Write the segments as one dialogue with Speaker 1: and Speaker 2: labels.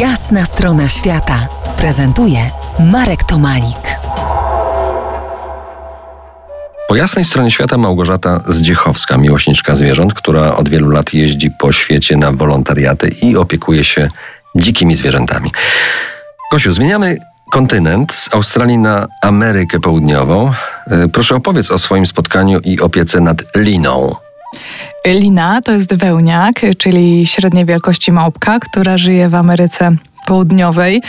Speaker 1: Jasna strona świata prezentuje Marek Tomalik.
Speaker 2: Po jasnej stronie świata Małgorzata Zdziechowska, miłośniczka zwierząt, która od wielu lat jeździ po świecie na wolontariaty i opiekuje się dzikimi zwierzętami. Kosiu, zmieniamy kontynent z Australii na Amerykę Południową. E, proszę opowiedz o swoim spotkaniu i opiece nad liną.
Speaker 3: Lina to jest wełniak, czyli średniej wielkości małpka, która żyje w Ameryce Południowej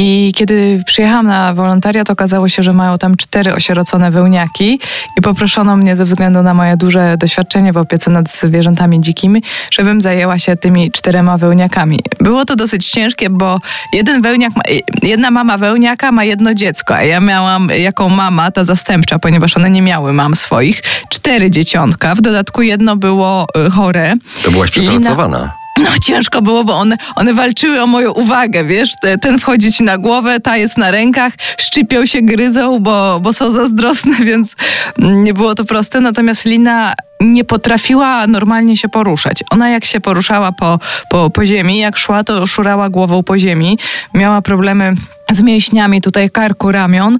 Speaker 3: i kiedy przyjechałam na wolontariat, okazało się, że mają tam cztery osierocone wełniaki i poproszono mnie ze względu na moje duże doświadczenie w opiece nad zwierzętami dzikimi, żebym zajęła się tymi czterema wełniakami. Było to dosyć ciężkie, bo jeden wełniak, ma, jedna mama wełniaka ma jedno dziecko, a ja miałam jako mama, ta zastępcza, ponieważ one nie miały mam swoich, cztery dzieciątka. W dodatku jedno było y, chore.
Speaker 2: To byłaś przepracowana.
Speaker 3: No ciężko było, bo one, one walczyły o moją uwagę, wiesz, ten wchodzi ci na głowę, ta jest na rękach, szczypią się, gryzą, bo, bo są zazdrosne, więc nie było to proste. Natomiast Lina nie potrafiła normalnie się poruszać. Ona jak się poruszała po, po, po ziemi, jak szła, to szurała głową po ziemi. Miała problemy z mięśniami tutaj karku, ramion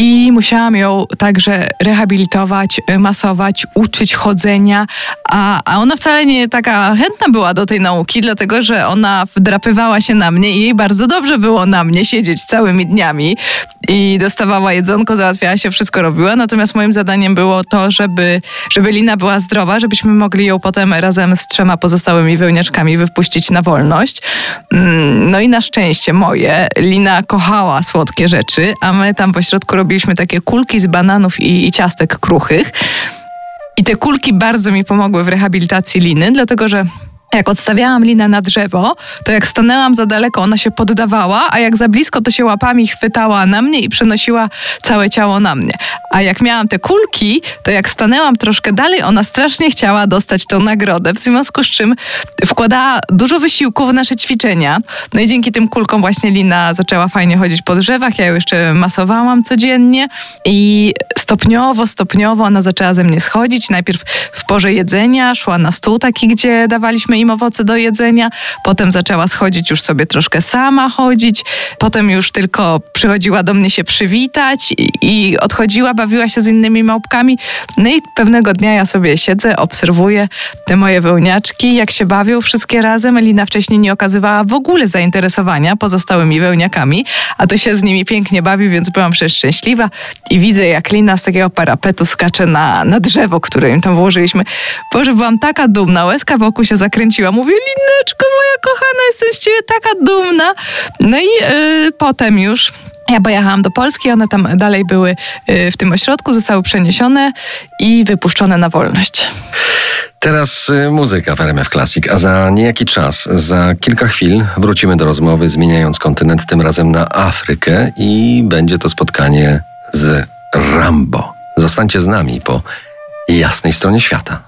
Speaker 3: i musiałam ją także rehabilitować, y, masować, uczyć chodzenia, a, a ona wcale nie taka chętna była do tej nauki, dlatego że ona wdrapywała się na mnie i jej bardzo dobrze było na mnie siedzieć całymi dniami i dostawała jedzonko, załatwiała się, wszystko robiła. Natomiast moim zadaniem było to, żeby, żeby Lina była zdrowa, żebyśmy mogli ją potem razem z trzema pozostałymi wełniaczkami wypuścić na wolność. Mm, no i na szczęście moje, Lina kochała słodkie rzeczy, a my tam pośrodku robiliśmy takie kulki z bananów i, i ciastek kruchych. I te kulki bardzo mi pomogły w rehabilitacji liny, dlatego że jak odstawiałam linę na drzewo, to jak stanęłam za daleko, ona się poddawała, a jak za blisko, to się łapami chwytała na mnie i przenosiła całe ciało na mnie. A jak miałam te kulki, to jak stanęłam troszkę dalej, ona strasznie chciała dostać tą nagrodę, w związku z czym wkładała dużo wysiłku w nasze ćwiczenia. No i dzięki tym kulkom właśnie Lina zaczęła fajnie chodzić po drzewach, ja ją jeszcze masowałam codziennie i stopniowo, stopniowo ona zaczęła ze mnie schodzić. Najpierw w porze jedzenia, szła na stół taki, gdzie dawaliśmy im owoce do jedzenia. Potem zaczęła schodzić już sobie troszkę sama chodzić. Potem już tylko przychodziła do mnie się przywitać i, i odchodziła, bawiła się z innymi małpkami. No i pewnego dnia ja sobie siedzę, obserwuję te moje wełniaczki, jak się bawią wszystkie razem. Elina wcześniej nie okazywała w ogóle zainteresowania pozostałymi wełniakami, a to się z nimi pięknie bawi, więc byłam przeszczęśliwa i widzę, jak Lina z takiego parapetu skacze na, na drzewo, które im tam włożyliśmy. Boże, byłam taka dumna, łezka wokół się zakręciła kręciła. Mówię, Lineczko, moja kochana, jestem z ciebie taka dumna. No i yy, potem już ja pojechałam do Polski, one tam dalej były y, w tym ośrodku, zostały przeniesione i wypuszczone na wolność.
Speaker 2: Teraz y, muzyka w RMF Classic, a za niejaki czas, za kilka chwil wrócimy do rozmowy, zmieniając kontynent, tym razem na Afrykę i będzie to spotkanie z Rambo. Zostańcie z nami po jasnej stronie świata.